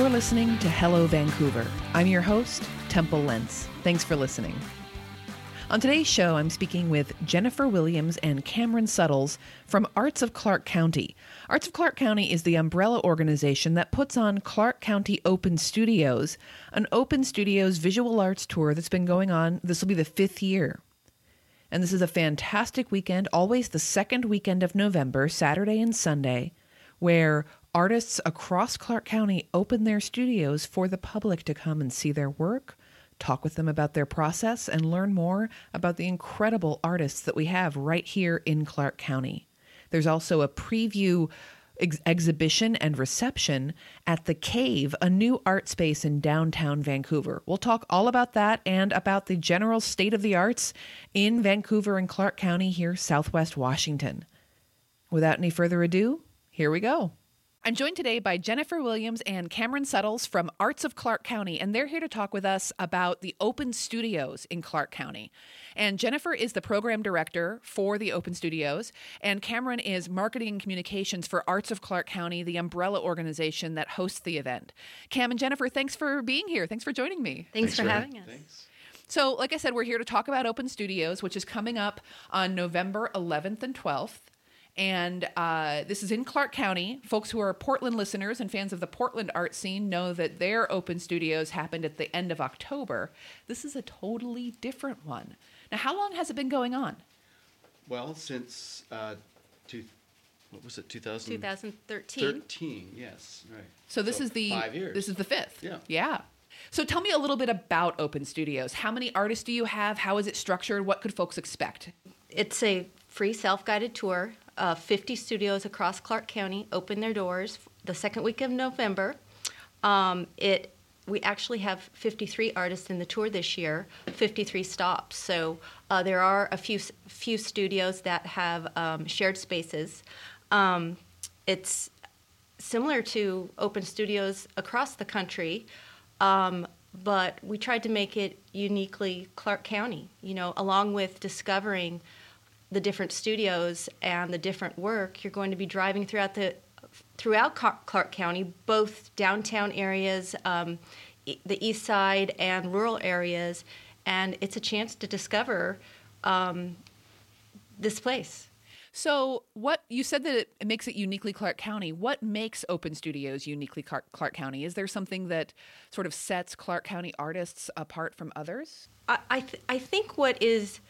You're listening to Hello Vancouver. I'm your host, Temple Lentz. Thanks for listening. On today's show, I'm speaking with Jennifer Williams and Cameron Suttles from Arts of Clark County. Arts of Clark County is the umbrella organization that puts on Clark County Open Studios, an open studios visual arts tour that's been going on. This will be the fifth year. And this is a fantastic weekend, always the second weekend of November, Saturday and Sunday, where artists across Clark County open their studios for the public to come and see their work, talk with them about their process, and learn more about the incredible artists that we have right here in Clark County. There's also a preview ex- exhibition and reception at The Cave, a new art space in downtown Vancouver. We'll talk all about that and about the general state of the arts in Vancouver and Clark County here, southwest Washington. Without any further ado, here we go. I'm joined today by Jennifer Williams and Cameron Suttles from Arts of Clark County, and they're here to talk with us about the Open Studios in Clark County. And Jennifer is the program director for the Open Studios, and Cameron is marketing and communications for Arts of Clark County, the umbrella organization that hosts the event. Cam and Jennifer, thanks for being here. Thanks for joining me. Thanks, for having us. Thanks. So, like I said, we're here to talk about Open Studios, which is coming up on November 11th and 12th. And uh, this is in Clark County. Folks who are Portland listeners and fans of the Portland art scene know that their open studios happened at the end of October. This is a totally different one. Now, how long has it been going on? Well, since uh, two, what was it, 2000? 2013. 13, yes, right. So this is the five years. This is the fifth. Yeah. Yeah. So tell me a little bit about Open Studios. How many artists do you have? How is it structured? What could folks expect? It's a free self-guided tour. Uh, 50 studios across Clark County open their doors the second week of November. Um, it we actually have 53 artists in the tour this year, 53 stops. So uh, there are a few few studios that have um, shared spaces. Um, it's similar to open studios across the country, um, but we tried to make it uniquely Clark County. You know, along with discovering the different studios and the different work, you're going to be driving throughout the throughout Clark County, both downtown areas, um, the east side, and rural areas, and it's a chance to discover um, this place. So, what you said that it makes it uniquely Clark County. What makes Open Studios uniquely Clark, Clark County? Is there something that sort of sets Clark County artists apart from others? I I, th- I think what is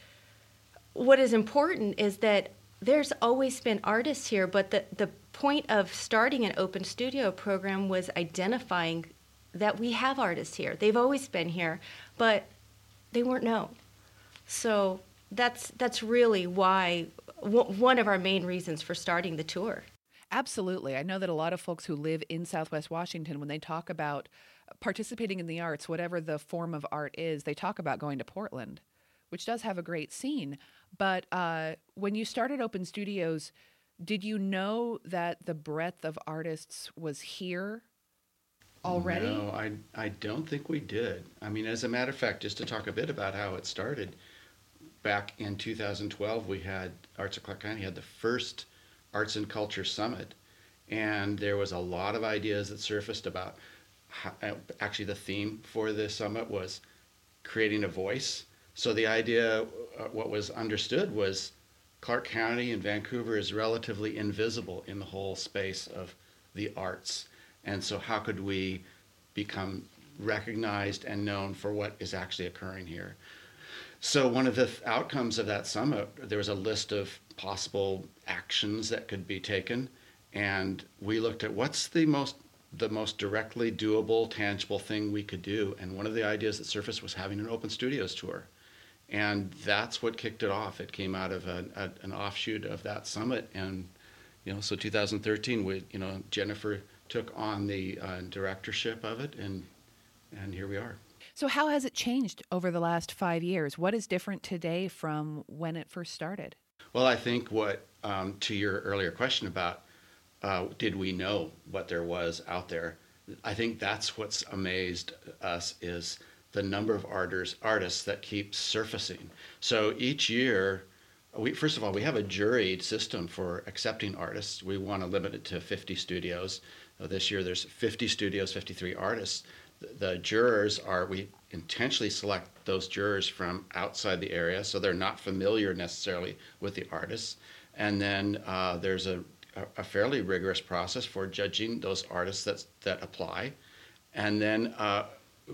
what is important is that there's always been artists here, but the, the point of starting an open studio program was identifying that we have artists here. They've always been here, but they weren't known. So that's that's really why w- one of our main reasons for starting the tour. Absolutely. I know that a lot of folks who live in Southwest Washington, when they talk about participating in the arts, whatever the form of art is, they talk about going to Portland, which does have a great scene. But uh, when you started Open Studios, did you know that the breadth of artists was here already? No, I, I don't think we did. I mean, as a matter of fact, just to talk a bit about how it started, back in 2012, we had Arts of Clark County had the first Arts and Culture Summit, and there was a lot of ideas that surfaced about. How, actually, the theme for the summit was creating a voice so the idea, uh, what was understood was Clark County and Vancouver is relatively invisible in the whole space of the arts. And so, how could we become recognized and known for what is actually occurring here? So, one of the outcomes of that summit, there was a list of possible actions that could be taken. And we looked at what's the most the most directly doable, tangible thing we could do. And one of the ideas that surfaced was having an open studios tour and that's what kicked it off. It came out of a, a, an offshoot of that summit, and you know, so 2013, we, you know, Jennifer took on the uh, directorship of it, and and here we are. So, how has it changed over the last five years? What is different today from when it first started? Well, I think what um, to your earlier question about uh, did we know what there was out there? I think that's what's amazed us is the number of artists artists that keep surfacing. So each year, we first of all we have a juried system for accepting artists. We want to limit it to 50 studios. This year there's 50 studios, 53 artists. The, the jurors are we intentionally select those jurors from outside the area, so they're not familiar necessarily with the artists. And then uh, there's a, a fairly rigorous process for judging those artists that that apply. And then uh,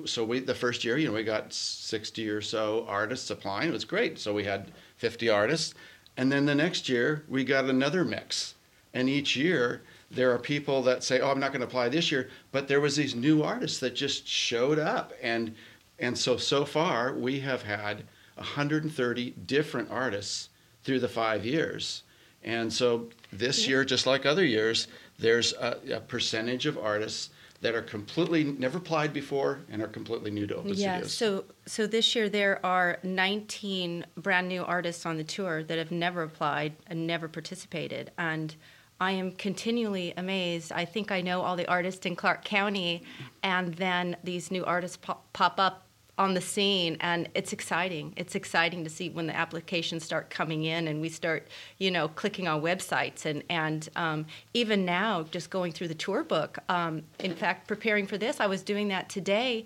so we the first year, you know, we got 60 or so artists applying. It was great. So we had 50 artists, and then the next year we got another mix. And each year there are people that say, "Oh, I'm not going to apply this year," but there was these new artists that just showed up, and and so so far we have had 130 different artists through the five years. And so this year, just like other years, there's a, a percentage of artists that are completely never applied before and are completely new to open yeah, studios. so so this year there are 19 brand new artists on the tour that have never applied and never participated, and I am continually amazed. I think I know all the artists in Clark County, and then these new artists pop, pop up on the scene and it's exciting. It's exciting to see when the applications start coming in and we start you know clicking on websites and and um, even now just going through the tour book um, in fact preparing for this i was doing that today.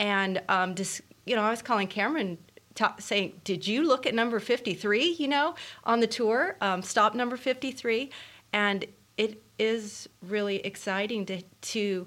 And um, just you know i was calling cameron ta- saying did you look at number 53 you know on the tour? Um, stop number 53 and it is really exciting to to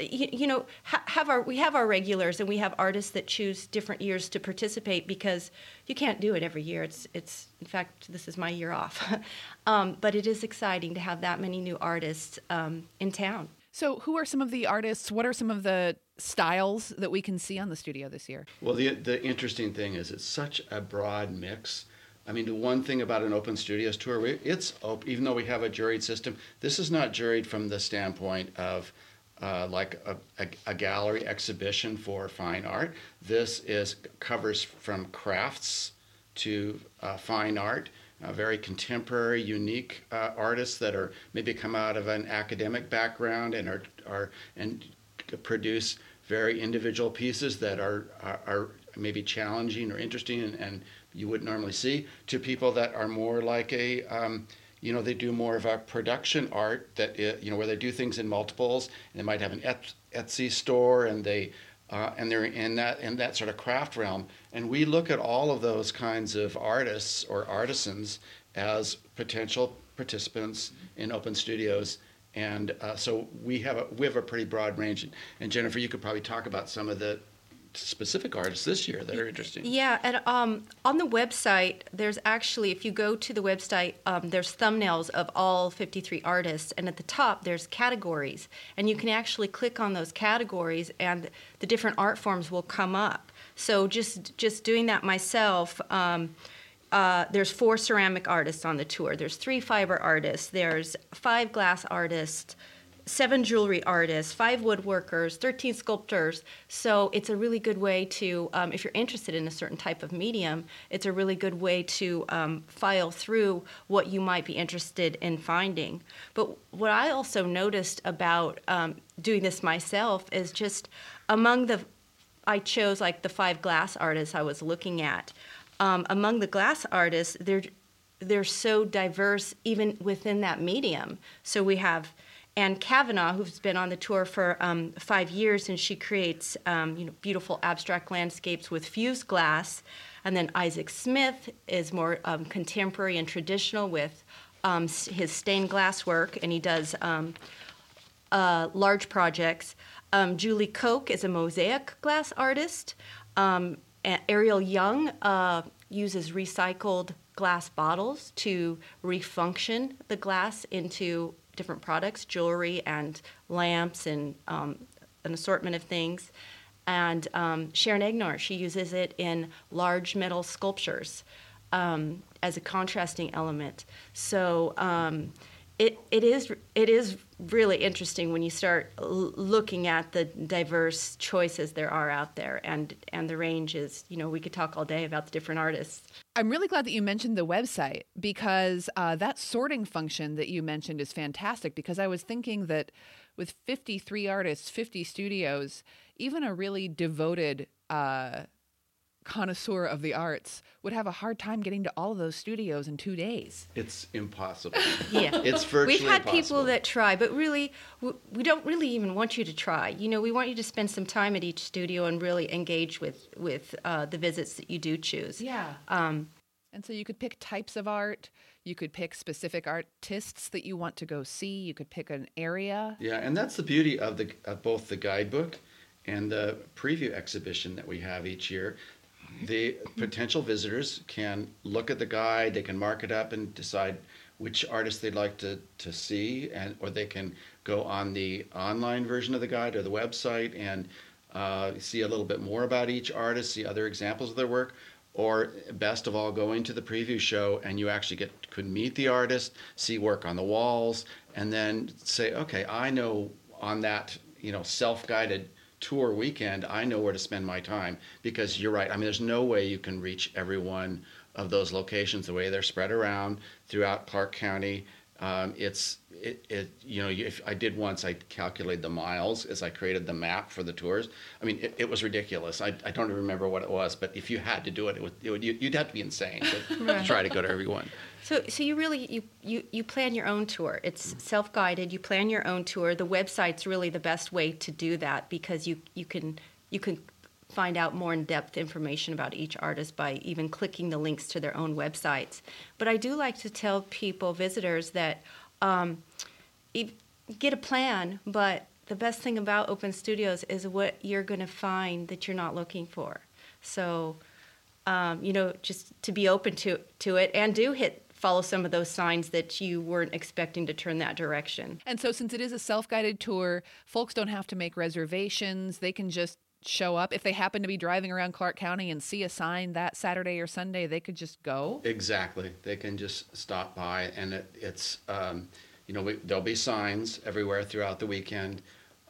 you, you know ha- have our we have our regulars and we have artists that choose different years to participate because you can't do it every year it's it's in fact this is my year off um, but it is exciting to have that many new artists um, in town So, who are some of the artists? What are some of the styles that we can see on the studio this year? Well, the the interesting thing is it's such a broad mix. I mean, the one thing about an open studios tour, we, it's open, even though we have a juried system, this is not juried from the standpoint of uh, like a, a, a gallery exhibition for fine art. This is covers from crafts to uh, fine art. Uh, very contemporary, unique uh, artists that are maybe come out of an academic background and are are and produce very individual pieces that are are, are maybe challenging or interesting and, and, you wouldn't normally see. To people that are more like a um, you know they do more of a production art that it, you know where they do things in multiples and they might have an Etsy store and they uh, and they're in that in that sort of craft realm. And we look at all of those kinds of artists or artisans as potential participants in open studios. And uh, so we have a we have a pretty broad range. And Jennifer you could probably talk about some of the specific artists this year that are interesting. Yeah, and um, on the website, there's actually, if you go to the website, um, there's thumbnails of all 53 artists, and at the top there's categories, and you can actually click on those categories, and the different art forms will come up. So just just doing that myself. Um, uh, there's four ceramic artists on the tour. There's three fiber artists. There's five glass artists seven jewelry artists, five woodworkers, 13 sculptors. So it's a really good way to, um, if you're interested in a certain type of medium, it's a really good way to um, file through what you might be interested in finding. But what I also noticed about um, doing this myself is just among the, I chose like the five glass artists I was looking at. Um, among the glass artists, they're they're so diverse even within that medium. So we have and Kavanaugh, who's been on the tour for um, five years, and she creates um, you know, beautiful abstract landscapes with fused glass. And then Isaac Smith is more um, contemporary and traditional with um, his stained glass work, and he does um, uh, large projects. Um, Julie Koch is a mosaic glass artist. Ariel Young uh, uses recycled glass bottles to refunction the glass into different products, jewelry and lamps and um, an assortment of things. And um, Sharon Egnor, she uses it in large metal sculptures um, as a contrasting element. So um, it, it is it is really interesting when you start l- looking at the diverse choices there are out there and and the range is you know we could talk all day about the different artists. I'm really glad that you mentioned the website because uh, that sorting function that you mentioned is fantastic because i was thinking that with 53 artists 50 studios even a really devoted uh, connoisseur of the arts would have a hard time getting to all of those studios in two days. It's impossible. Yeah. It's virtually We've had impossible. people that try, but really, we don't really even want you to try. You know, we want you to spend some time at each studio and really engage with with uh, the visits that you do choose. Yeah. Um, And so you could pick types of art, you could pick specific artists that you want to go see, you could pick an area. Yeah, and that's the beauty of the of both the guidebook and the preview exhibition that we have each year. The potential visitors can look at the guide, they can mark it up and decide which artists they'd like to, to see, and or they can go on the online version of the guide or the website and uh, see a little bit more about each artist, see other examples of their work, or best of all, go into the preview show and you actually get could meet the artist, see work on the walls, and then say, okay, I know on that you know self-guided tour weekend, I know where to spend my time because you're right. I mean, there's no way you can reach every one of those locations the way they're spread around throughout Clark County. Um, it's it, it you know if I did once I calculated the miles as I created the map for the tours. I mean it, it was ridiculous. I, I don't even remember what it was, but if you had to do it, it would, it would you, you'd have to be insane to, to try to go to everyone. So, so you really you, you, you plan your own tour. It's self-guided. You plan your own tour. The website's really the best way to do that because you you can you can find out more in-depth information about each artist by even clicking the links to their own websites. But I do like to tell people, visitors, that um, get a plan. But the best thing about open studios is what you're going to find that you're not looking for. So um, you know, just to be open to to it and do hit follow some of those signs that you weren't expecting to turn that direction. And so, since it is a self guided tour, folks don't have to make reservations. They can just show up. If they happen to be driving around Clark County and see a sign that Saturday or Sunday, they could just go. Exactly. They can just stop by, and it, it's um, you know we, there'll be signs everywhere throughout the weekend.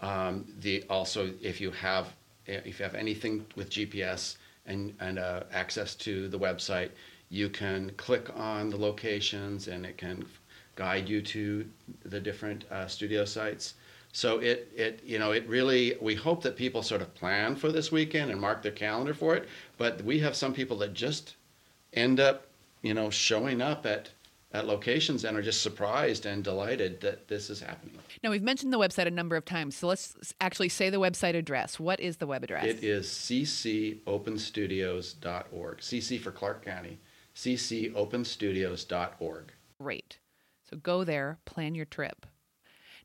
Um, the also if you have if you have anything with GPS and and uh, access to the website, you can click on the locations, and it can guide you to the different uh, studio sites. So it, it you know it really we hope that people sort of plan for this weekend and mark their calendar for it. But we have some people that just end up you know showing up at at locations and are just surprised and delighted that this is happening. Now, we've mentioned the website a number of times, so let's actually say the website address. What is the web address? It is ccopenstudios.org. CC for Clark County. ccopenstudios.org. Great. So go there, plan your trip.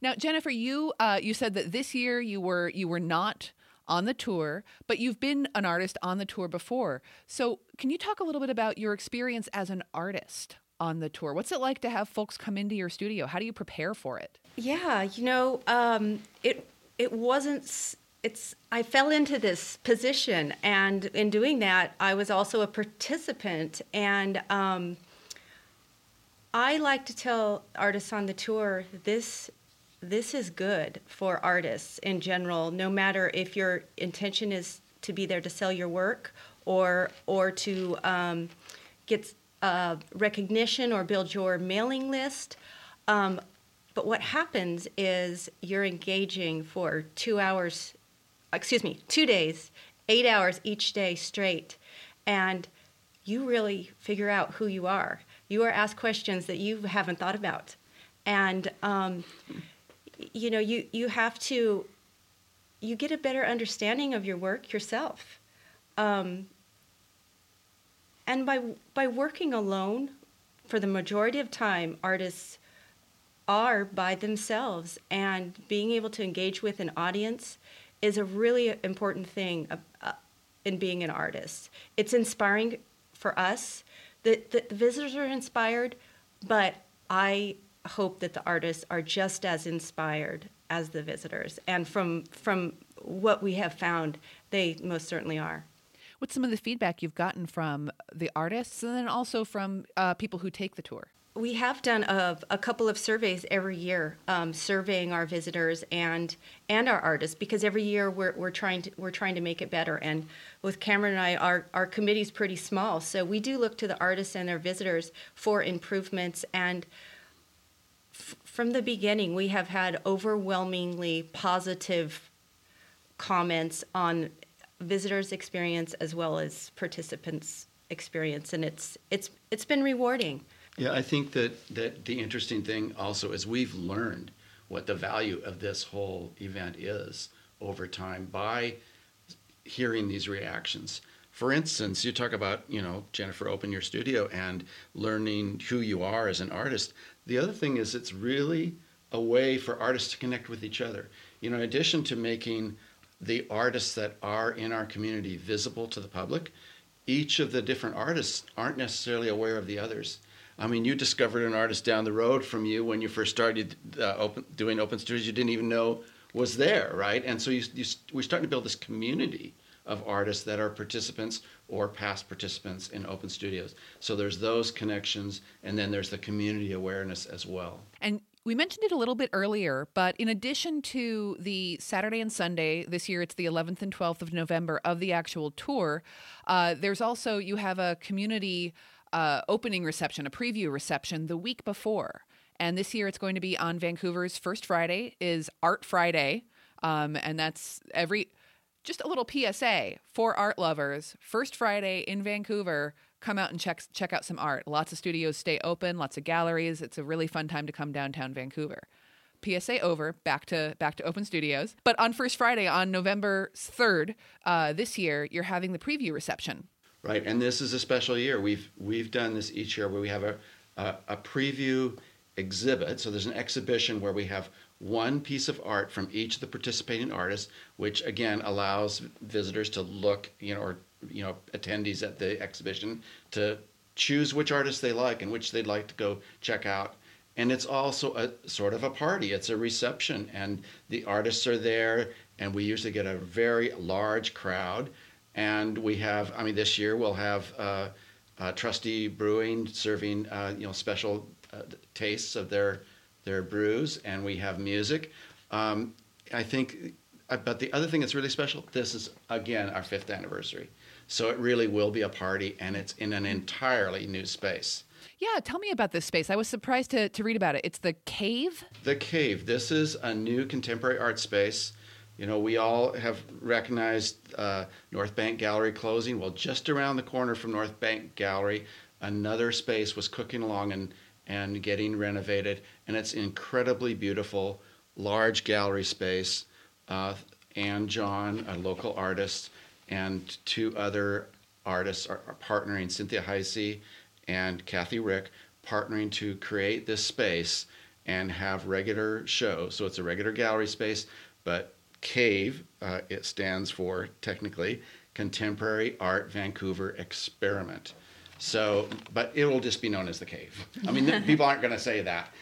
Now, Jennifer, you uh, you said that this year you were you were not on the tour, but you've been an artist on the tour before. So, can you talk a little bit about your experience as an artist on the tour? What's it like to have folks come into your studio? How do you prepare for it? Yeah, you know, um, it it wasn't. It's I fell into this position, and in doing that, I was also a participant, and um, I like to tell artists on the tour this this is good for artists in general, no matter if your intention is to be there to sell your work or or to um, get uh, recognition or build your mailing list. Um, but what happens is you're engaging for two hours, excuse me, two days, eight hours each day straight, and you really figure out who you are. You are asked questions that you haven't thought about, and um, you know you you have to you get a better understanding of your work yourself. Um, and by by working alone, for the majority of time, artists are by themselves, and being able to engage with an audience is a really important thing uh, uh, in being an artist. It's inspiring for us. The, the, the visitors are inspired, but I hope that the artists are just as inspired as the visitors. And from from what we have found, they most certainly are. What's some of the feedback you've gotten from the artists and then also from uh, people who take the tour? We have done a, a couple of surveys every year, um, surveying our visitors and and our artists because every year we're, we're trying to we're trying to make it better. And with Cameron and I, our our committee's pretty small, so we do look to the artists and their visitors for improvements. And from the beginning, we have had overwhelmingly positive comments on visitors' experience as well as participants' experience, and it's it's it's been rewarding. Yeah, I think that, that the interesting thing also is we've learned what the value of this whole event is over time by hearing these reactions. For instance, you talk about, you know, Jennifer, open your studio and learning who you are as an artist. The other thing is it's really a way for artists to connect with each other. You know, in addition to making the artists that are in our community visible to the public, each of the different artists aren't necessarily aware of the others. I mean, you discovered an artist down the road from you when you first started uh, open, doing open studios you didn't even know was there, right? And so you, you, we're starting to build this community of artists that are participants or past participants in open studios. So there's those connections, and then there's the community awareness as well. And we mentioned it a little bit earlier, but in addition to the Saturday and Sunday, this year it's the 11th and 12th of November of the actual tour, uh, there's also, you have a community uh, opening reception, a preview reception the week before. And this year it's going to be on Vancouver's first Friday is Art Friday. Um, and that's every, just a little PSA for art lovers. First Friday in Vancouver, come out and check check out some art. Lots of studios stay open, lots of galleries. It's a really fun time to come downtown Vancouver. PSA over, back to back to open studios. But on First Friday, on November third, uh, this year, you're having the preview reception Right, and this is a special year. We've we've done this each year where we have a, a, a preview exhibit. So there's an exhibition where we have one piece of art from each of the participating artists, which again allows visitors to look, you know, or you know, attendees at the exhibition to choose which artists they like and which they'd like to go check out. And it's also a sort of a party. It's a reception, and the artists are there, and we usually get a very large crowd. And we have, I mean, this year we'll have uh, uh, Trusty Brewing serving, uh, you know, special uh, tastes of their their brews, and we have music. Um, I think, uh, but the other thing that's really special, this is again our fifth anniversary, so it really will be a party, and it's in an entirely new space. Yeah, tell me about this space. I was surprised to, to read about it. It's the Cave. The Cave. This is a new contemporary art space you know, we all have recognized uh, North Bank Gallery closing. Well, just around the corner from North Bank Gallery, another space was cooking along and, and getting renovated. And it's incredibly beautiful, large gallery space. Uh, Anne John, a local artist, and two other artists are, are partnering, Cynthia Heisey and Kathy Rick, partnering to create this space and have regular shows. So it's a regular gallery space, but CAVE, uh, it stands for technically Contemporary Art Vancouver Experiment. So, but it will just be known as the Cave. I mean, people aren't going to say that,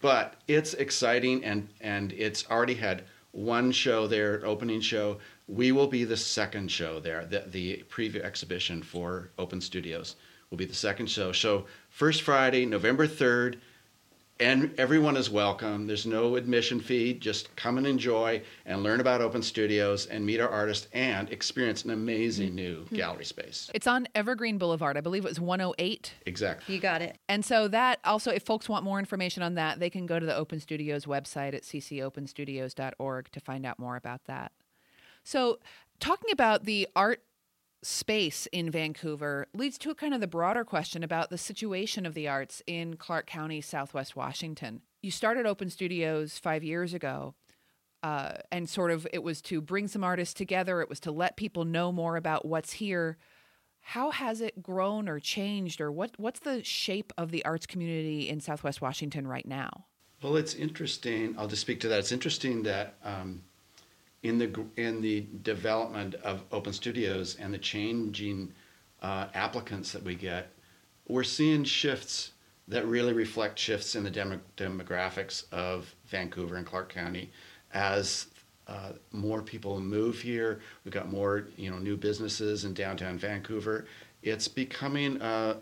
but it's exciting and and it's already had one show there, opening show. We will be the second show there. The, the preview exhibition for Open Studios will be the second show. So, first Friday, November 3rd, and everyone is welcome. There's no admission fee. Just come and enjoy and learn about Open Studios and meet our artists and experience an amazing new mm-hmm. gallery space. It's on Evergreen Boulevard. I believe it was 108. Exactly. You got it. And so that also, if folks want more information on that, they can go to the Open Studios website at ccopenstudios.org to find out more about that. So, talking about the art space in Vancouver leads to a kind of the broader question about the situation of the arts in Clark County, Southwest Washington. You started Open Studios five years ago, uh, and sort of it was to bring some artists together, it was to let people know more about what's here. How has it grown or changed, or what, what's the shape of the arts community in Southwest Washington right now? Well, it's interesting. I'll just speak to that. It's interesting that um, in the in the development of open studios and the changing uh, applicants that we get, we're seeing shifts that really reflect shifts in the demo- demographics of Vancouver and Clark County as uh, more people move here. We've got more you know new businesses in downtown Vancouver. It's becoming. Uh,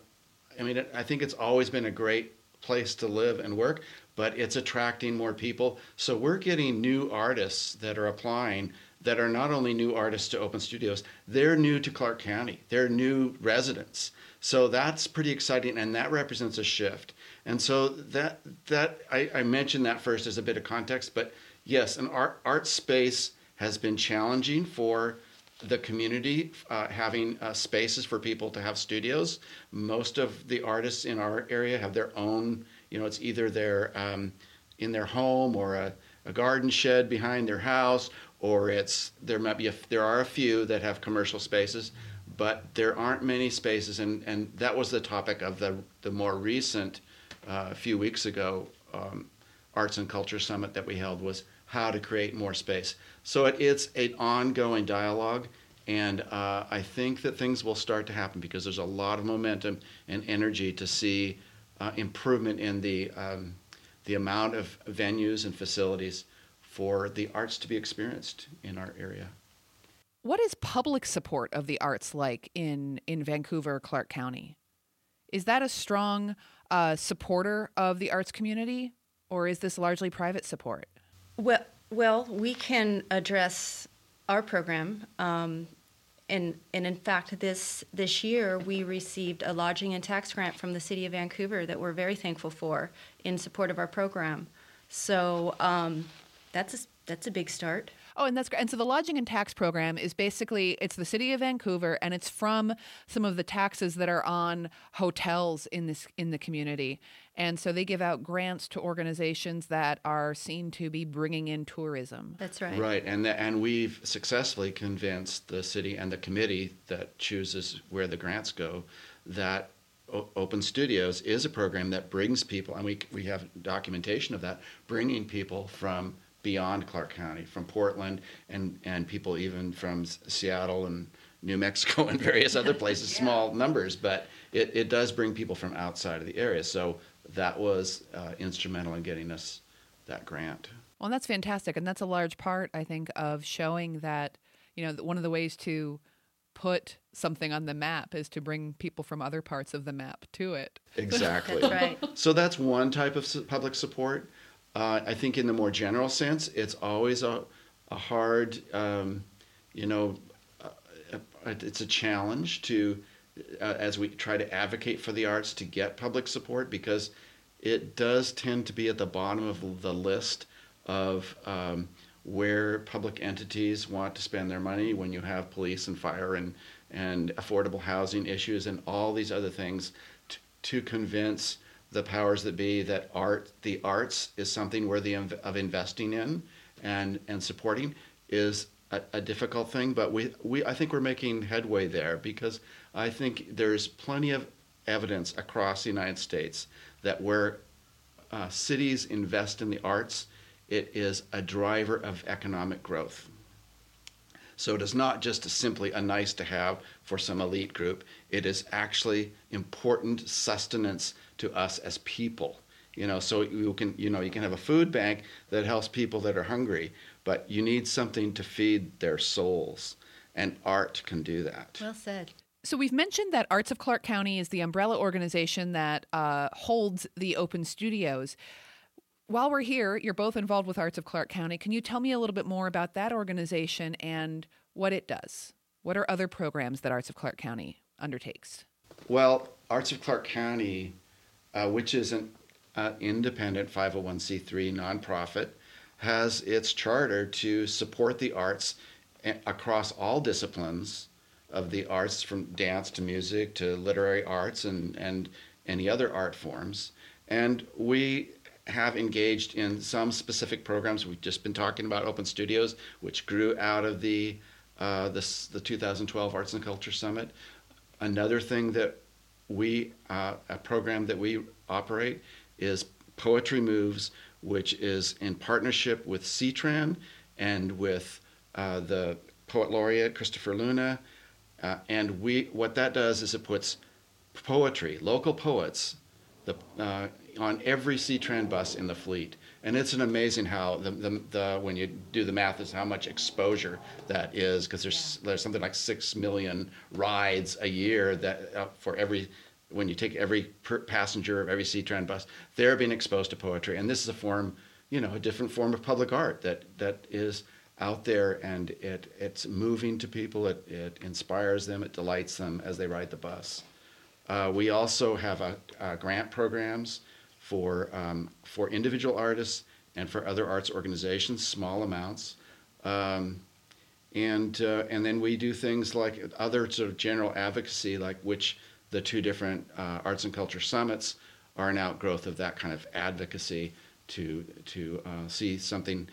I mean, I think it's always been a great place to live and work, but it's attracting more people. So we're getting new artists that are applying that are not only new artists to Open Studios, they're new to Clark County. They're new residents. So that's pretty exciting, and that represents a shift. And so that that I, I mentioned that first as a bit of context, but yes, an art art space has been challenging for the community uh, having uh, spaces for people to have studios. Most of the artists in our area have their own. You know, it's either their um, in their home or a, a garden shed behind their house, or it's there might be a, there are a few that have commercial spaces, but there aren't many spaces, and, and that was the topic of the the more recent uh, few weeks ago um, Arts and Culture Summit that we held was how to create more space. So it, it's an ongoing dialogue, and uh, I think that things will start to happen because there's a lot of momentum and energy to see uh, improvement in the um, the amount of venues and facilities for the arts to be experienced in our area. What is public support of the arts like in in Vancouver, Clark County? Is that a strong uh, supporter of the arts community, or is this largely private support? Well, well, we can address our program, um, and and in fact, this this year we received a lodging and tax grant from the city of Vancouver that we're very thankful for in support of our program. So um, that's a, that's a big start. Oh, and that's great. And so the lodging and tax program is basically it's the city of Vancouver, and it's from some of the taxes that are on hotels in this in the community. And so they give out grants to organizations that are seen to be bringing in tourism. That's right. Right, and the, and we've successfully convinced the city and the committee that chooses where the grants go that o- Open Studios is a program that brings people, and we we have documentation of that, bringing people from beyond Clark County, from Portland, and and people even from Seattle and New Mexico and various other places, Yeah. small numbers, but it, it does bring people from outside of the area. So that was uh, instrumental in getting us that grant. Well, that's fantastic, and that's a large part, I think, of showing that you know one of the ways to put something on the map is to bring people from other parts of the map to it. Exactly. That's right. So that's one type of public support. Uh, I think in the more general sense, it's always a, a hard, um, you know, uh, it's a challenge to, uh, as we try to advocate for the arts, to get public support because it does tend to be at the bottom of the list of um, where public entities want to spend their money when you have police and fire and, and affordable housing issues and all these other things t- to convince the powers that be that art, the arts, is something worthy of, investing in and and supporting is a, a difficult thing. But we we I think we're making headway there because I think there's plenty of evidence across the United States that where uh, cities invest in the arts, it is a driver of economic growth. So it is not just simply a nice to have for some elite group. It is actually important sustenance to us as people. You know, so you can you know you can have a food bank that helps people that are hungry, but you need something to feed their souls, and art can do that. Well said. So we've mentioned that Arts of Clark County is the umbrella organization that uh, holds the open studios. While we're here, you're both involved with Arts of Clark County. Can you tell me a little bit more about that organization and what it does? What are other programs that Arts of Clark County undertakes? Well, Arts of Clark County, uh, which is an uh, independent 501c3 nonprofit, has its charter to support the arts across all disciplines of the arts, from dance to music to literary arts and, and any other art forms. And we have engaged in some specific programs. We've just been talking about Open Studios, which grew out of the uh, the 2012 Arts and Culture Summit. Another thing that we uh, a program that we operate is Poetry Moves, which is in partnership with CTRAN and with uh, the poet laureate Christopher Luna. Uh, and we what that does is it puts poetry, local poets, the, uh, on every CTRAN bus in the fleet. And it's an amazing how the, the, the when you do the math is how much exposure that is because there's there's something like six million rides a year that uh, for every when you take every per passenger of every CTRAN bus they're being exposed to poetry and this is a form you know a different form of public art that that is out there and it it's moving to people it, it inspires them it delights them as they ride the bus. Uh, we also have a, uh grant programs for um, for individual artists and for other arts organizations, small amounts. Um, and uh, and then we do things like other sort of general advocacy, like which the two different uh, arts and culture summits are an outgrowth of that kind of advocacy to to uh, see something,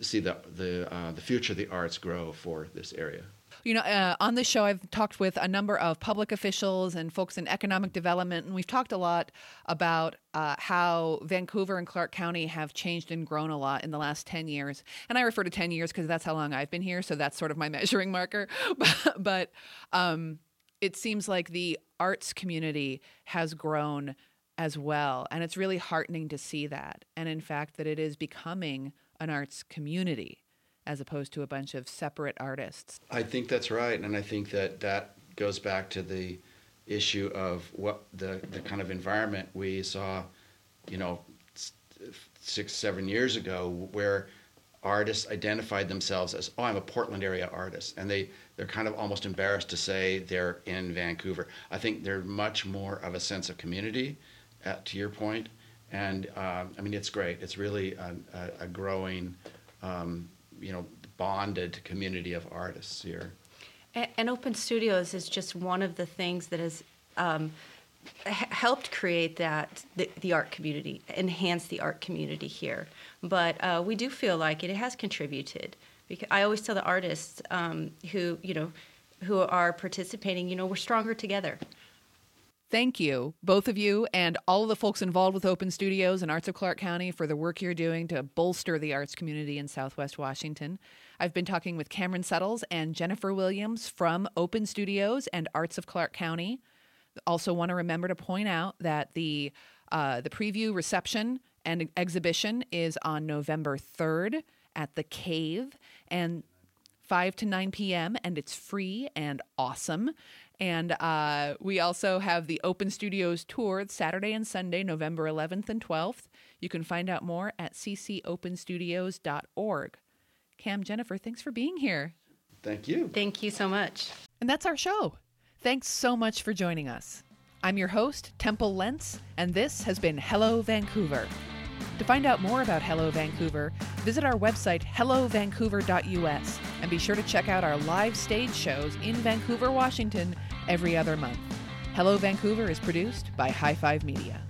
see the the uh, the future of the arts grow for this area. You know, uh, on this show, I've talked with a number of public officials and folks in economic development, and we've talked a lot about uh, how Vancouver and Clark County have changed and grown a lot in the last 10 years. And I refer to 10 years because that's how long I've been here, so that's sort of my measuring marker. but, um, it seems like the arts community has grown as well. And it's really heartening to see that. And in fact, that it is becoming an arts community as opposed to a bunch of separate artists. I think that's right, and I think that that goes back to the issue of what the the kind of environment we saw, you know, six seven years ago, where artists identified themselves as, oh, I'm a Portland area artist, and they they're kind of almost embarrassed to say they're in Vancouver. I think they're much more of a sense of community, at, uh, to your point, and um, I mean it's great. It's really a, a, a growing um, you know bonded community of artists here. And, and Open Studios is just one of the things that has um, h- helped create that the, the, art community, enhance the art community here. But uh, we do feel like it, it, has contributed. Because I always tell the artists um, who you know who are participating, you know, we're stronger together. Thank you, both of you, and all of the folks involved with Open Studios and Arts of Clark County for the work you're doing to bolster the arts community in Southwest Washington. I've been talking with Cameron Suttles and Jennifer Williams from Open Studios and Arts of Clark County. Also, want to remember to point out that the uh, the preview reception and exhibition is on November 3rd at the Cave and 5 to 9 p.m. and it's free and awesome. And uh, we also have the Open Studios tour Saturday and Sunday, November 11th and 12th. You can find out more at ccopenstudios.org. Cam, Jennifer, thanks for being here. Thank you. Thank you so much. And that's our show. Thanks so much for joining us. I'm your host, Temple Lentz, and this has been Hello Vancouver. To find out more about Hello Vancouver, visit our website, hellovancouver.us, and be sure to check out our live stage shows in Vancouver, Washington every other month. Hello Vancouver is produced by High Five Media.